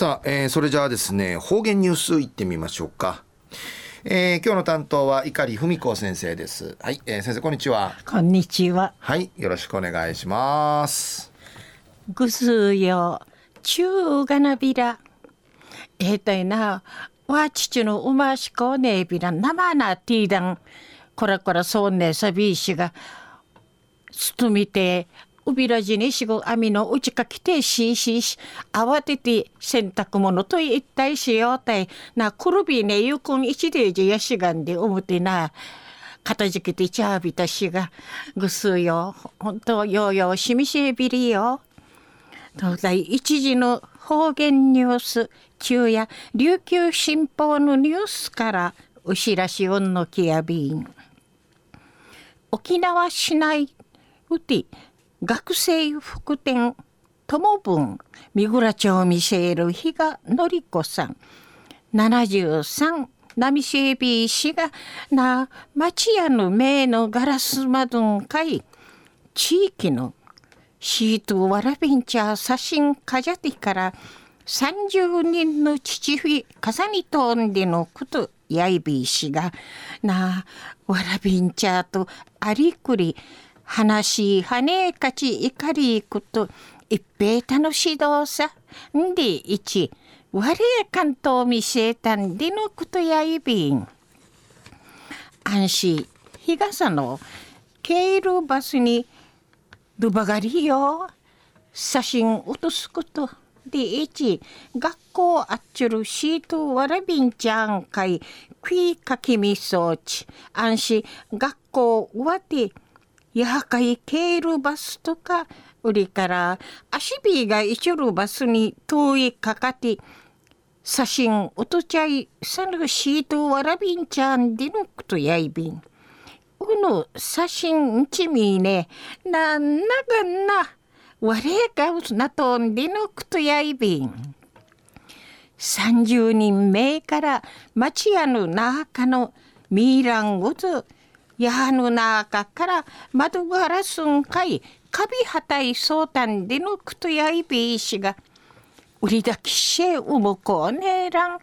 さあ、えー、それじゃあですね方言ニュースいってみましょうか。えー、今日の担当は碇文子先生です。はい、えー、先生こんにちは。こんにちは。はい、よろしくお願いします。ぐすよ、中がなびら。えーといな、わ父のうましこねびら、生なティーダン。こらこらそうねさびしが。つとみて、うびらじにしご網のうちかきてししし慌てて洗濯物と一体しようたいなくるびねゆくん一でじやしがんでおむてなかたじきてちゃびたしがぐすよほんとようようしみしびりよ東大一時の方言ニュース中や琉球新報のニュースからうしらしおんのきやびん沖縄市内うて学生副店友分三倉町ミシェール比嘉典子さん。73波シェビー氏がな町屋の名のガラス窓んかい地域のシートワラビンチャー写真カジャティから30人の父上重にとんでのことやいびいしがなわらびんちゃとありくり話はねかちいかりくと一平楽しどうさ。んでいちわれ関東見せたんでのことやいびん。安心。日傘のケールバスにルバガリよ。写真落とすこと。でいち学校あっちゅるシートわらびんちゃんかい。クイかきみそうち。安心。学校終わってやかいケールバスとか売りから足火が一るバスに遠いかかって写真おとちゃいさぬシートわらびんちゃんでのくとやいびん。うの写真ちみねなんながんなわれがうすなとんでのくとやいびん。30人目から町屋の中のミーランごとやの中から窓ガラスんかいカビはたいそうたんでのくとやいびいしが売りだきしえうむこねえらん。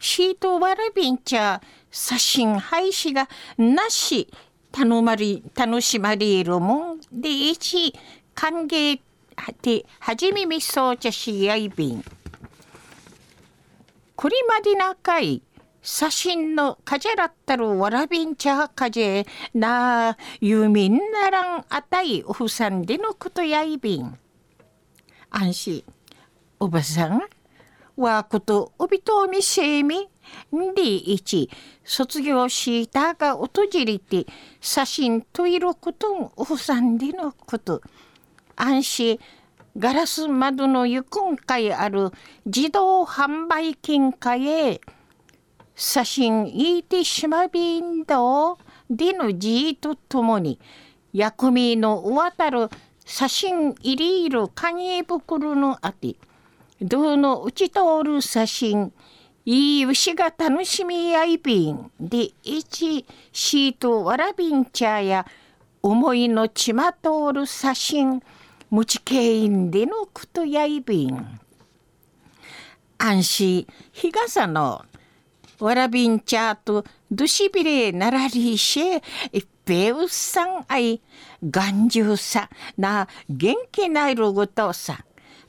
シートわらびんちゃ写真廃止がなし頼まり楽しまれるもんでいち歓迎てはじめみそうちゃしやいびん。これまでなかい写真のかじらったるわらびんちゃかじなゆみんならんあたいおふさんでのことやいびん。安心。おばさんわことおびとみせみ。んでいち卒業したがおとじりて写真といることおふさんでのこと。安心。ガラス窓のゆくんかいある自動販売金貨へ。写真いてしまびんど。でのじいとともに薬味の渡る写真入りいる紙袋のあてどのうち通る写真いい牛が楽しみやいびん。で一シートわらびん茶や思いのちま通る写真無知敬因でのくとやいびん。安心日傘のわらびんちゃとどしびれならりし一平うさんあい頑丈さな元気ないるごとさ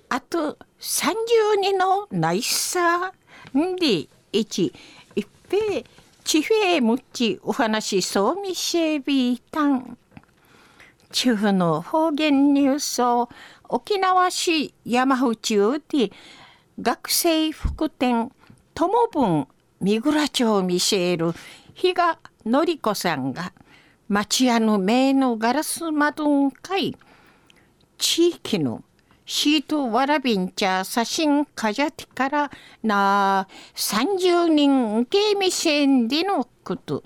あと三十二のないさんで一一平ちふえむちお話そうみせびたん中の方言ニュースを沖縄市山内うて学生副店友分三倉町ミシェール比嘉典子さんが町屋の名のガラス窓んかい地域のシートわらびんちゃ写真かじゃてからな30人受け見せんでのこと。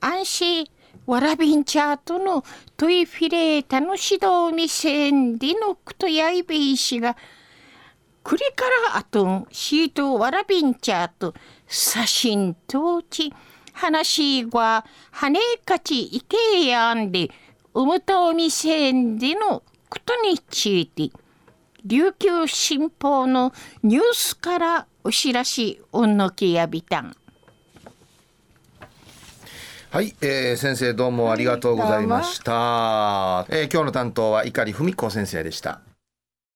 安心わらびんちゃとのトイフィレータの指導見せんでのこと。やいべいしがくりからあとんシートわらびんちゃと写真とち話ははねかちいけやんでうむとみせんでのことについて琉球新報のニュースからお知らしうんのきやびたん。はい、えー、先生どうもありがとうございました、はい、えー、今日の担当は碇文子先生でした